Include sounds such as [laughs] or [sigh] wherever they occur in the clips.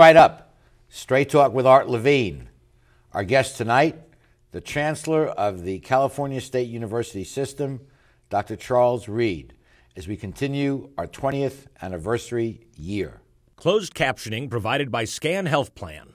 Right up, Straight Talk with Art Levine. Our guest tonight, the Chancellor of the California State University System, Dr. Charles Reed, as we continue our 20th anniversary year. Closed captioning provided by Scan Health Plan.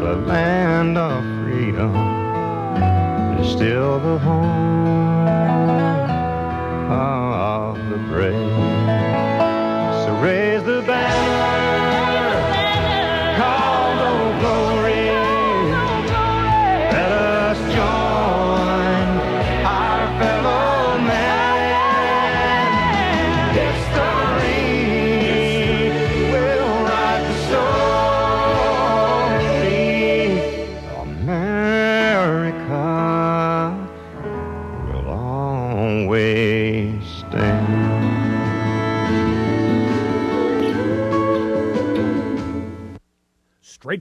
the land of freedom, is still the home of the brave.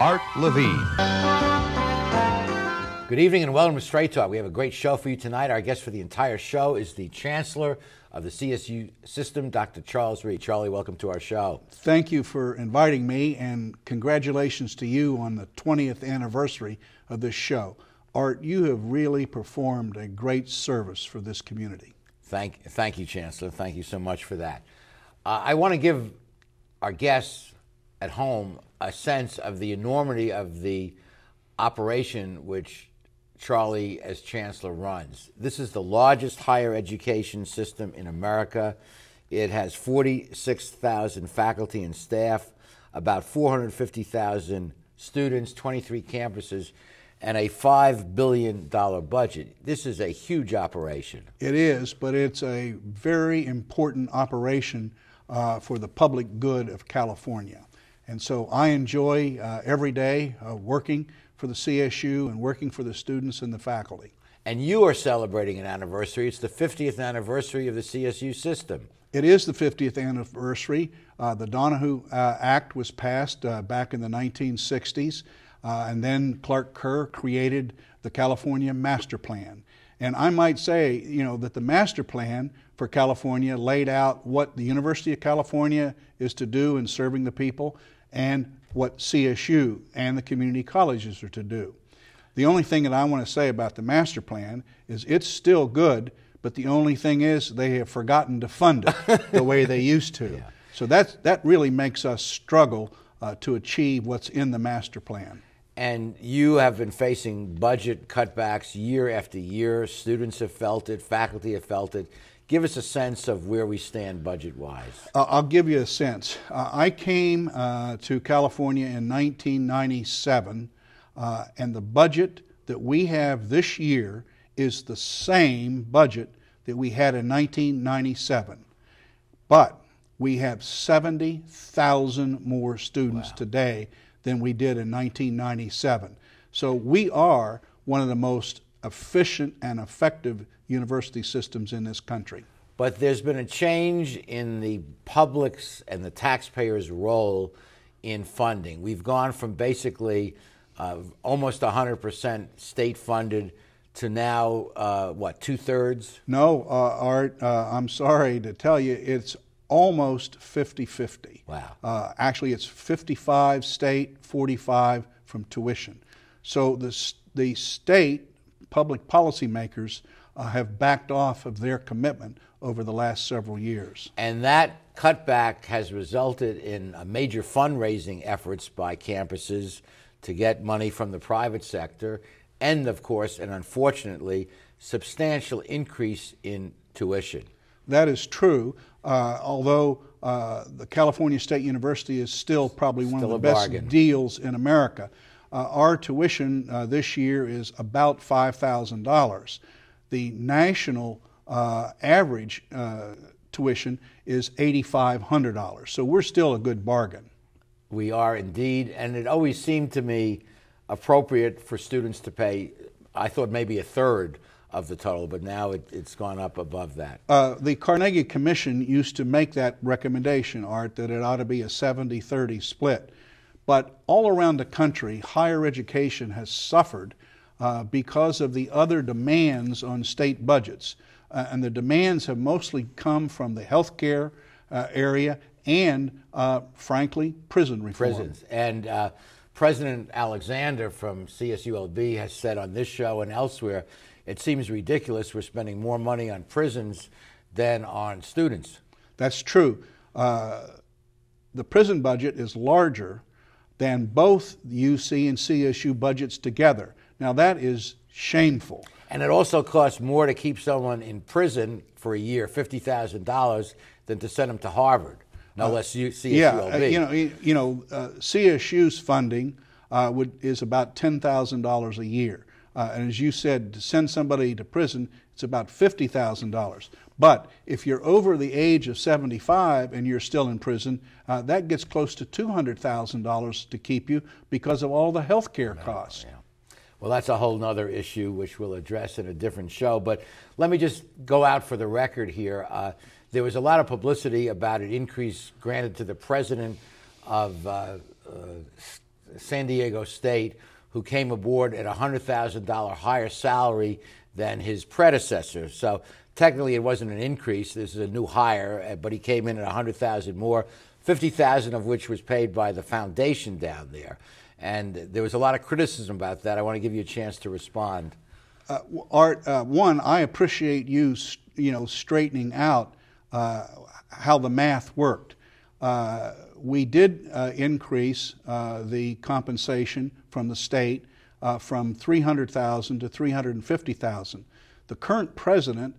Art Levine. Good evening and welcome to Straight Talk. We have a great show for you tonight. Our guest for the entire show is the Chancellor of the CSU system, Dr. Charles Reed. Charlie, welcome to our show. Thank you for inviting me, and congratulations to you on the 20th anniversary of this show. Art, you have really performed a great service for this community. Thank, thank you, Chancellor. Thank you so much for that. Uh, I want to give our guests at home a sense of the enormity of the operation which Charlie, as Chancellor, runs. This is the largest higher education system in America. It has 46,000 faculty and staff, about 450,000 students, 23 campuses, and a $5 billion budget. This is a huge operation. It is, but it's a very important operation uh, for the public good of California. And so I enjoy uh, every day uh, working for the CSU and working for the students and the faculty. And you are celebrating an anniversary. It's the 50th anniversary of the CSU system. It is the 50th anniversary. Uh, the Donahoe uh, Act was passed uh, back in the 1960s, uh, and then Clark Kerr created the California Master Plan. And I might say, you know, that the master plan for California laid out what the University of California is to do in serving the people and what CSU and the community colleges are to do. The only thing that I want to say about the master plan is it's still good, but the only thing is they have forgotten to fund it the way they [laughs] used to. So that, that really makes us struggle uh, to achieve what's in the master plan. And you have been facing budget cutbacks year after year. Students have felt it, faculty have felt it. Give us a sense of where we stand budget wise. Uh, I'll give you a sense. Uh, I came uh, to California in 1997, uh, and the budget that we have this year is the same budget that we had in 1997. But we have 70,000 more students today than we did in 1997. So we are one of the most efficient and effective university systems in this country. But there's been a change in the public's and the taxpayers' role in funding. We've gone from basically uh, almost 100% state funded to now, uh, what, two thirds? No, uh, Art, uh, I'm sorry to tell you, it's almost 50 50. Wow. Uh, actually, it's 55 state, 45 from tuition. So the, the state public policymakers uh, have backed off of their commitment over the last several years. And that cutback has resulted in a major fundraising efforts by campuses to get money from the private sector, and of course, and unfortunately, substantial increase in tuition. That is true, uh, although uh, the California State University is still probably one Still of the best bargain. deals in America. Uh, our tuition uh, this year is about $5,000. The national uh, average uh, tuition is $8,500. So we're still a good bargain. We are indeed, and it always seemed to me appropriate for students to pay, I thought maybe a third of the total, but now it, it's gone up above that. Uh, the Carnegie Commission used to make that recommendation, Art, that it ought to be a 70 30 split. But all around the country, higher education has suffered uh, because of the other demands on state budgets. Uh, and the demands have mostly come from the healthcare uh, area and, uh, frankly, prison reform. prisons. And uh, President Alexander from CSULB has said on this show and elsewhere, it seems ridiculous we're spending more money on prisons than on students. That's true. Uh, the prison budget is larger than both UC and CSU budgets together. Now, that is shameful. And it also costs more to keep someone in prison for a year, $50,000, than to send them to Harvard, no less U- CSULB. Yeah, uh, you know, you, know, uh, CSU's funding uh, would, is about ten thousand dollars a year, uh, and as you said, to send somebody to prison, it's about fifty thousand dollars. But if you're over the age of seventy-five and you're still in prison, uh, that gets close to two hundred thousand dollars to keep you because of all the health care costs. Yeah. Well, that's a whole other issue which we'll address in a different show. But let me just go out for the record here. Uh, there was a lot of publicity about an increase granted to the president of uh, uh, San Diego State, who came aboard at a $100,000 higher salary than his predecessor. So technically, it wasn't an increase. This is a new hire, uh, but he came in at 100,000 more, 50,000 of which was paid by the foundation down there. And there was a lot of criticism about that. I want to give you a chance to respond. Uh, Art, uh, one, I appreciate you, you know, straightening out uh, how the math worked. Uh, we did uh, increase uh, the compensation from the state from 300,000 to 350,000. The current president,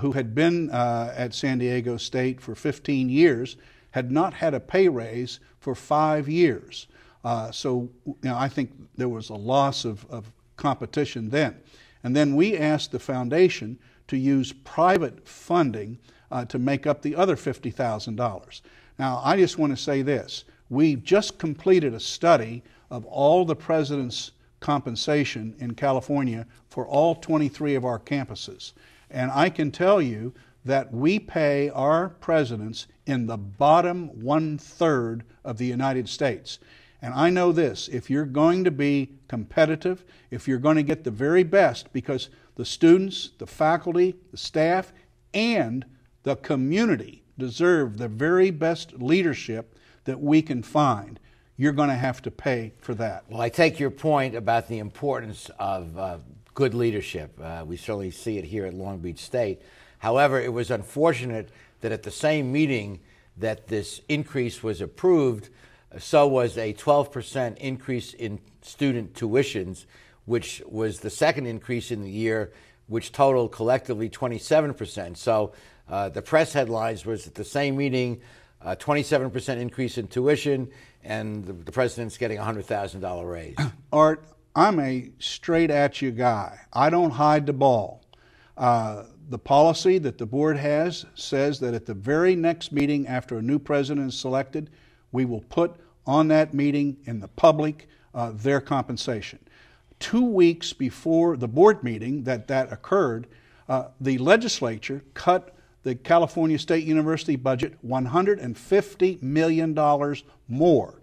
who had been at San Diego State for 15 years, had not had a pay raise for five years. Uh, so, you know, I think there was a loss of, of competition then. And then we asked the foundation to use private funding uh, to make up the other $50,000. Now, I just want to say this. We just completed a study of all the president's compensation in California for all 23 of our campuses. And I can tell you that we pay our presidents in the bottom one third of the United States. And I know this if you're going to be competitive, if you're going to get the very best, because the students, the faculty, the staff, and the community deserve the very best leadership that we can find, you're going to have to pay for that. Well, I take your point about the importance of uh, good leadership. Uh, we certainly see it here at Long Beach State. However, it was unfortunate that at the same meeting that this increase was approved, so was a 12% increase in student tuitions, which was the second increase in the year, which totaled collectively 27%. So uh, the press headlines was at the same meeting, uh, 27% increase in tuition, and the, the president's getting a $100,000 raise. [clears throat] Art, I'm a straight at you guy. I don't hide the ball. Uh, the policy that the board has says that at the very next meeting after a new president is selected, we will put on that meeting in the public uh, their compensation. Two weeks before the board meeting that that occurred, uh, the legislature cut the California State University budget $150 million more.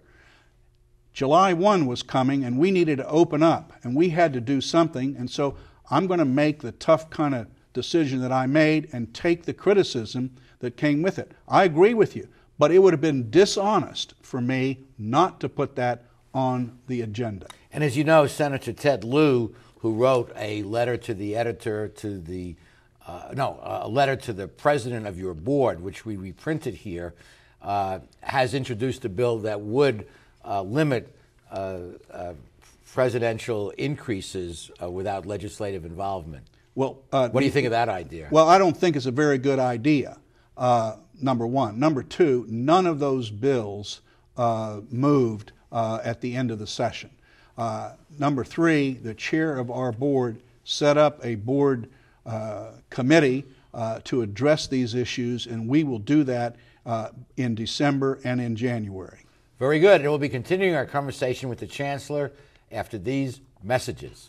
July 1 was coming and we needed to open up and we had to do something. And so I'm going to make the tough kind of decision that I made and take the criticism that came with it. I agree with you, but it would have been dishonest for me not to put that on the agenda. And as you know, Senator Ted Lieu, who wrote a letter to the editor to the uh, no, a letter to the president of your board, which we reprinted here, uh, has introduced a bill that would uh, limit uh, uh, presidential increases uh, without legislative involvement. Well, what do you think of that idea? Well, I don't think it's a very good idea. Number one. Number two, none of those bills moved at the end of the session. number three, the chair of our board set up a board uh, committee uh, to address these issues, and we will do that uh, in December and in January. Very good. And we'll be continuing our conversation with the Chancellor after these messages.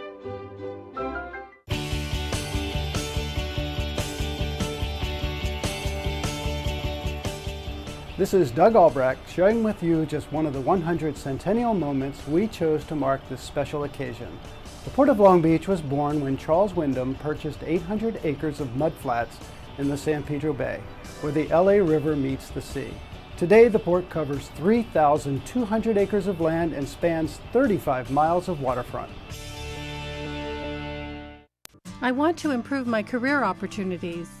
This is Doug Albrecht sharing with you just one of the 100 centennial moments we chose to mark this special occasion. The Port of Long Beach was born when Charles Windham purchased 800 acres of mudflats in the San Pedro Bay, where the LA River meets the sea. Today, the port covers 3,200 acres of land and spans 35 miles of waterfront. I want to improve my career opportunities.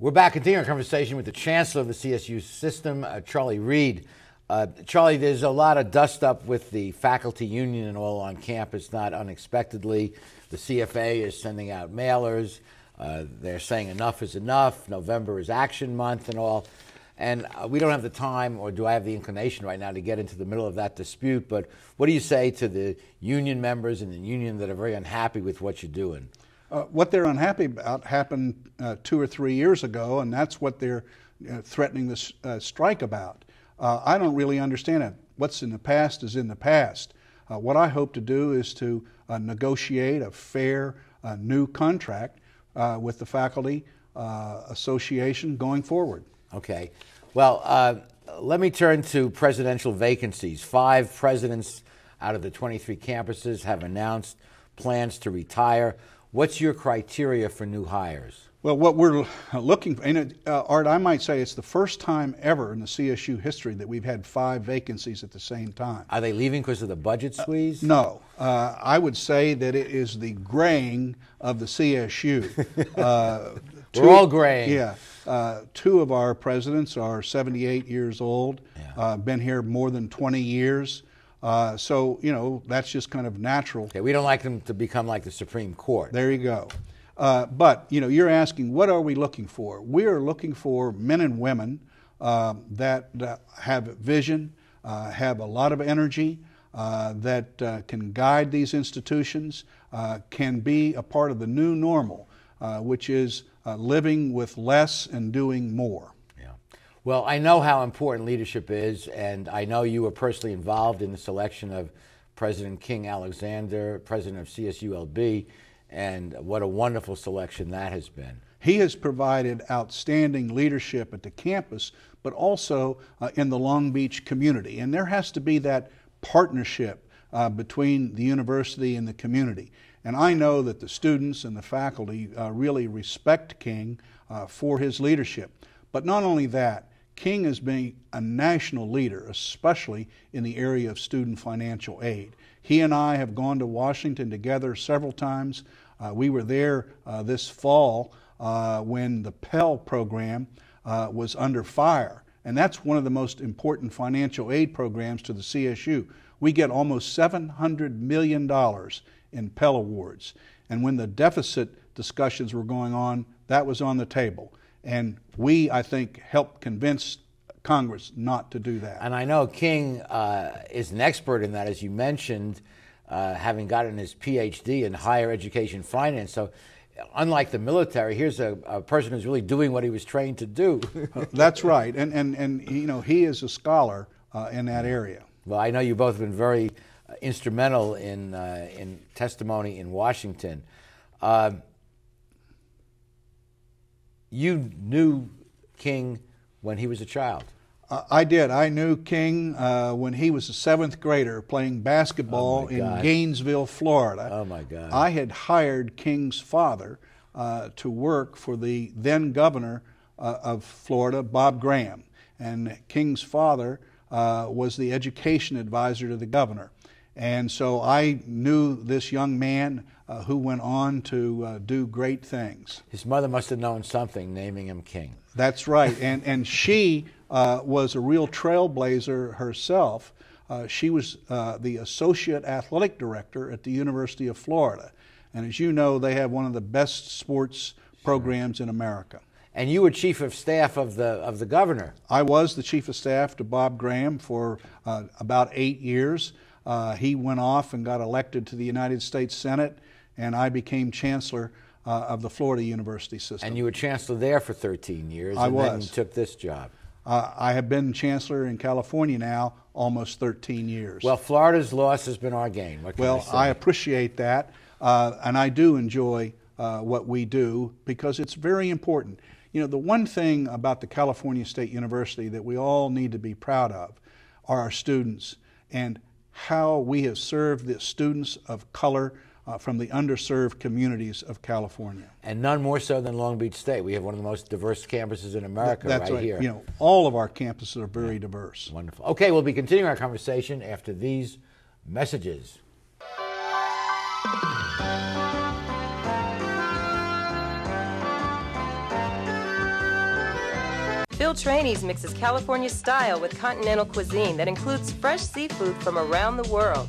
We're back continuing our conversation with the Chancellor of the CSU system, uh, Charlie Reed. Uh, Charlie, there's a lot of dust up with the faculty union and all on campus, not unexpectedly. The CFA is sending out mailers. Uh, they're saying enough is enough. November is action month and all. And uh, we don't have the time, or do I have the inclination right now to get into the middle of that dispute? But what do you say to the union members and the union that are very unhappy with what you're doing? Uh, what they're unhappy about happened uh, two or three years ago, and that's what they're uh, threatening this uh, strike about. I don't really understand it. What's in the past is in the past. What I hope to do is to negotiate a fair new contract with the faculty association going forward. Okay. Well, let me turn to presidential vacancies. Five presidents out of the 23 campuses have announced plans to retire. What's your criteria for new hires? Well, what we're looking for, and it, uh, Art, I might say it's the first time ever in the CSU history that we've had five vacancies at the same time. Are they leaving because of the budget squeeze? Uh, no. Uh, I would say that it is the graying of the CSU. [laughs] Uh, we we're all graying. Yeah. Uh, two of our presidents are 78 years old, yeah. Uh, been here more than 20 years. Uh, so, you know, that's just kind of natural. Okay, we don't like them to become like the Supreme Court. There you go. Uh, but, you know, you're asking, what are we looking for? We are looking for men and women uh, that have vision, uh, have a lot of energy, uh, that uh, can guide these institutions, can be a part of the new normal, which is living with less and doing more. Well, I know how important leadership is, and I know you were personally involved in the selection of President King Alexander, president of CSULB, and what a wonderful selection that has been. He has provided outstanding leadership at the campus, but also uh, in the Long Beach community. And there has to be that partnership uh, between the university and the community. And I know that the students and the faculty uh, really respect King uh, for his leadership. But not only that, King has been a national leader, especially in the area of student financial aid. He and I have gone to Washington together several times. Uh, we were there uh, this fall uh, when the Pell program uh, was under fire. And that's one of the most important financial aid programs to the CSU. We get almost $700 million in Pell Awards. And when the deficit discussions were going on, that was on the table. And we, I think, helped convince Congress not to do that. And I know King uh, is an expert in that, as you mentioned, uh, having gotten his PhD in higher education finance. So, unlike the military, here's a, a person who's really doing what he was trained to do. [laughs] That's right. And, and, and, you know, he is a scholar uh, in that area. Well, I know you both have been very uh, instrumental in, uh, in testimony in Washington. Uh, you knew King when he was a child. Uh, I did. I knew King uh, when he was a seventh grader playing basketball Oh, in Gainesville, Florida. Oh, my God. I had hired King's father uh, to work for the then governor uh, of Florida, Bob Graham. And King's father uh, was the education advisor to the governor. And so I knew this young man uh, who went on to uh, do great things. His mother must have known something, naming him King. That's right. And, and she uh, was a real trailblazer herself. Uh, she was uh, the associate athletic director at the University of Florida. And as you know, they have one of the best sports programs in America. And you were chief of staff of the of the governor. I was the chief of staff to Bob Graham for uh, about eight years. Uh, he went off and got elected to the United States Senate, and I became chancellor uh, of the Florida University system. And you were chancellor there for 13 years. I and was. Then you took this job. Uh, I have been chancellor in California now almost 13 years. Well, Florida's loss has been our gain. Well, I? I appreciate that, uh, and I do enjoy uh, what we do because it's very important. You know, the one thing about the California State University that we all need to be proud of are our students and how we have served the students of color uh, from the underserved communities of California. and none more so than Long Beach State. We have one of the most diverse campuses in America That's right, here. You know, all of our campuses are very diverse. Wonderful. Okay, we'll be continuing our conversation after these messages. Phil Trani's mixes California style with continental cuisine that includes fresh seafood from around the world.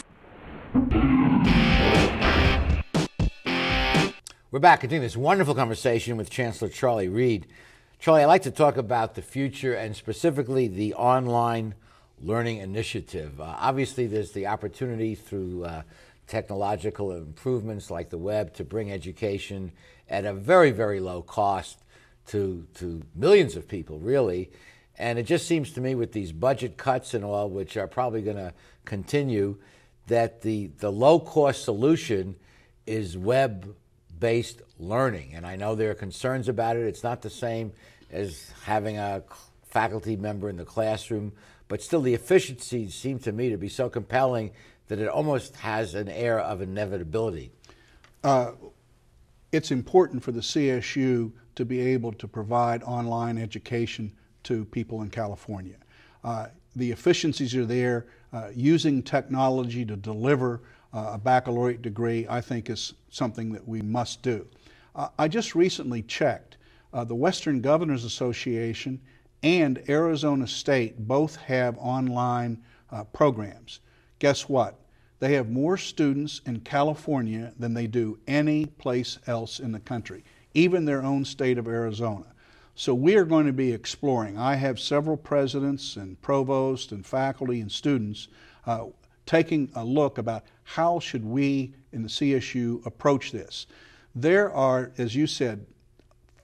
We're back continuing this wonderful conversation with Chancellor Charlie Reed. Charlie, I'd like to talk about the future and specifically the online Learning Initiative. Uh, obviously, there's the opportunity through uh, technological improvements like the web to bring education at a very, very low cost to, to millions of people, really. And it just seems to me, with these budget cuts and all, which are probably going to continue, that the, the low cost solution is web based learning. And I know there are concerns about it. It's not the same as having a faculty member in the classroom, but still the efficiencies seem to me to be so compelling that it almost has an air of inevitability. Uh, it's important for the CSU to be able to provide online education to people in California. Uh, the efficiencies are there. Uh, using technology to deliver a baccalaureate degree, I think, is something that we must do. I just recently checked. Uh, the Western Governors Association and Arizona State both have online uh, programs. Guess what? They have more students in California than they do any place else in the country, even their own state of Arizona. So we are going to be exploring. I have several presidents and provosts and faculty and students uh, taking a look about how should we in the CSU approach this. There are, as you said,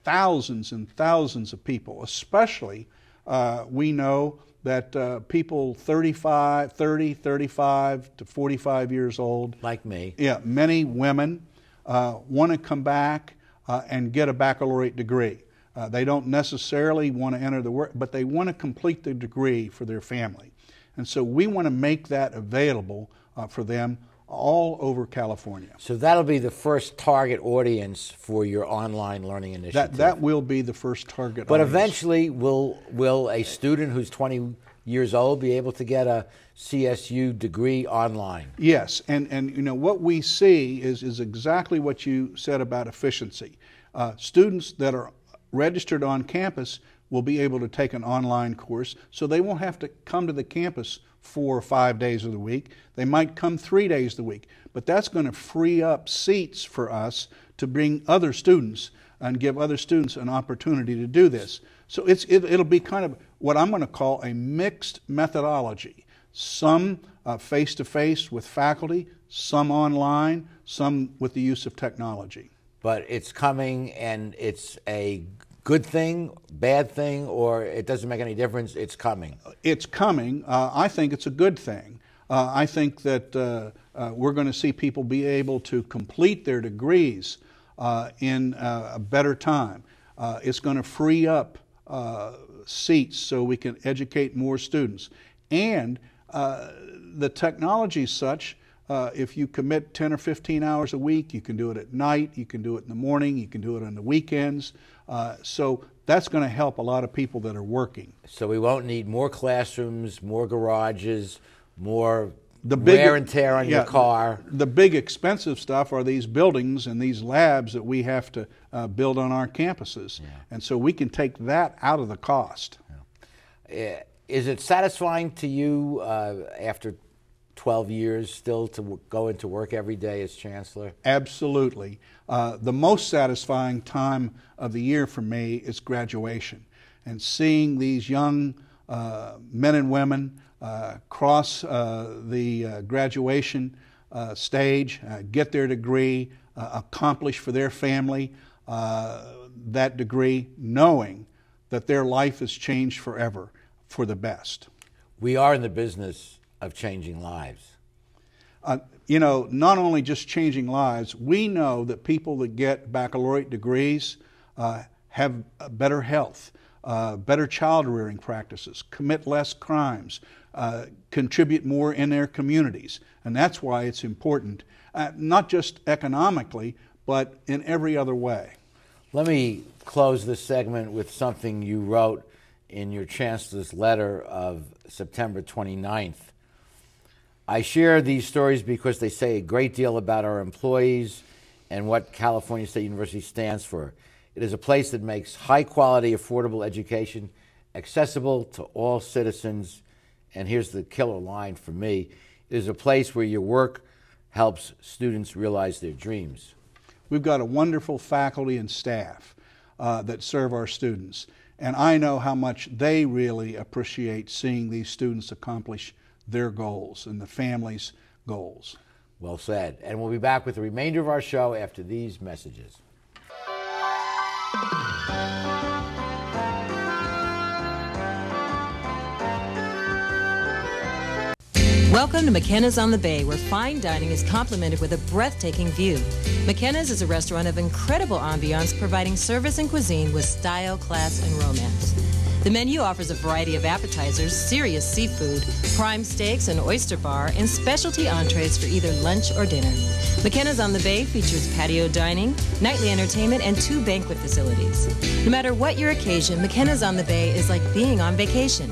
thousands and thousands of people, especially uh, we know that uh, people 35, 30, 35 to 45 years old, like me, yeah, many women uh, want to come back uh, and get a baccalaureate degree. Uh, they don't necessarily want to enter the work, but they want to complete the degree for their family. And so we want to make that available uh, for them all over California. So that'll be the first target audience for your online learning initiative. That, that will be the first target but audience. eventually, will, will a student who's 20 years old be able to get a CSU degree online? Yes, and, and you know what we see is, is exactly what you said about efficiency. Uh, students that are registered on campus will be able to take an online course, so they won't have to come to the campus four or five days of the week. They might come three days of the week, but that's going to free up seats for us to bring other students and give other students an opportunity to do this. So it's, it, will be kind of what I'm going to call a mixed methodology. Some face to face with faculty, some online, some with the use of technology. But it's coming and it's a good thing, bad thing, or it doesn't make any difference? It's coming. It's coming. Uh, I think it's a good thing. Uh, I think that uh, uh we're going to see people be able to complete their degrees uh, in uh, a better time. it's going to free up seats so we can educate more students. And the technology is such uh, if you commit 10 or 15 hours a week, you can do it at night, you can do it in the morning, you can do it on the weekends. Uh, so that's going to help a lot of people that are working. So we won't need more classrooms, more garages, more the big, wear and tear on yeah, your car. The, big expensive stuff are these buildings and these labs that we have to uh, build on our campuses. Yeah. And so we can take that out of the cost. Yeah. Is it satisfying to you uh, after 12 years still to go into work every day as chancellor? Absolutely. Uh, the most satisfying time of the year for me is graduation and seeing these young uh, men and women uh, cross uh, the uh, graduation uh, stage, get their degree, accomplish for their family that degree, knowing that their life has changed forever for the best. We are in the business of changing lives? Uh, you know, not only just changing lives, we know that people that get baccalaureate degrees uh, have better health, uh, better child rearing practices, commit less crimes, uh, contribute more in their communities. And that's why it's important, uh, not just economically, but in every other way. Let me close this segment with something you wrote in your chancellor's letter of September 29th. I share these stories because they say a great deal about our employees and what California State University stands for. It is a place that makes high quality, affordable education accessible to all citizens. And here's the killer line for me it is a place where your work helps students realize their dreams. We've got a wonderful faculty and staff uh, that serve our students. And I know how much they really appreciate seeing these students accomplish their goals and the family's goals. Well said. And we'll be back with the remainder of our show after these messages. Welcome to McKenna's on the Bay, where fine dining is complemented with a breathtaking view. McKenna's is a restaurant of incredible ambiance, providing service and cuisine with style, class, and romance. The menu offers a variety of appetizers, serious seafood, prime steaks, an oyster bar, and specialty entrees for either lunch or dinner. McKenna's on the Bay features patio dining, nightly entertainment, and two banquet facilities. No matter what your occasion, McKenna's on the Bay is like being on vacation.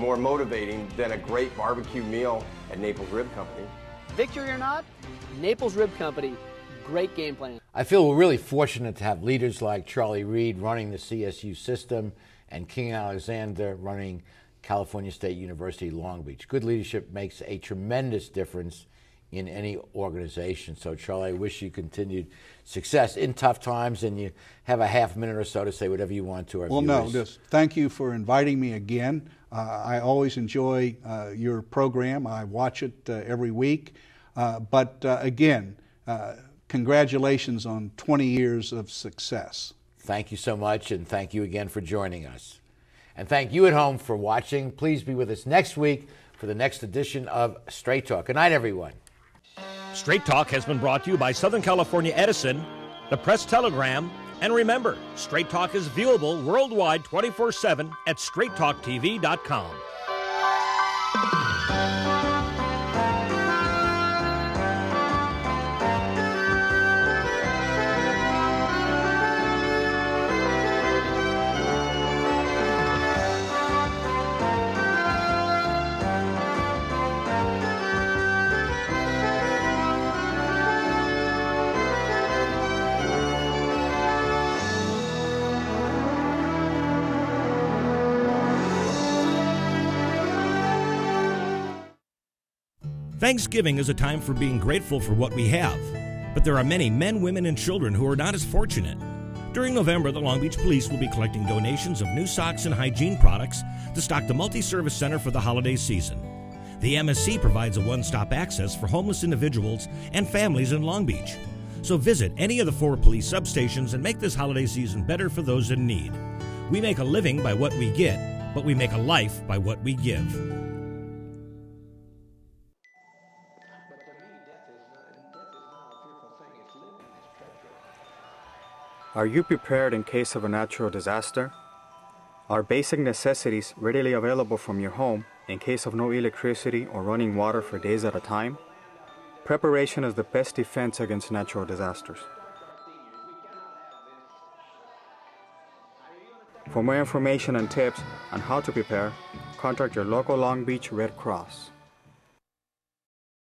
more motivating than a great barbecue meal at Naples Rib Company. Victory or not, Naples Rib Company, great game plan. I feel we're really fortunate to have leaders like Charlie Reed running the CSU system and King Alexander running California State University Long Beach. Good leadership makes a tremendous difference in any organization. So, Charlie, I wish you continued success in tough times, and you have a half minute or so to say whatever you want to our well, viewers. no, just thank you for inviting me again. Uh, I always enjoy uh, your program. I watch it uh, every week. Uh, but uh, again, uh, congratulations on 20 years of success. Thank you so much, and thank you again for joining us. And thank you at home for watching. Please be with us next week for the next edition of Straight Talk. Good night, everyone. Straight Talk has been brought to you by Southern California Edison, the Press Telegram, and remember, Straight Talk is viewable worldwide 24 7 at straighttalktv.com. Thanksgiving is a time for being grateful for what we have, but there are many men, women, and children who are not as fortunate. During November, the Long Beach Police will be collecting donations of new socks and hygiene products to stock the multi service center for the holiday season. The MSC provides a one stop access for homeless individuals and families in Long Beach. So visit any of the four police substations and make this holiday season better for those in need. We make a living by what we get, but we make a life by what we give. Are you prepared in case of a natural disaster? Are basic necessities readily available from your home in case of no electricity or running water for days at a time? Preparation is the best defense against natural disasters. For more information and tips on how to prepare, contact your local Long Beach Red Cross.